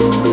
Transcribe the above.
you.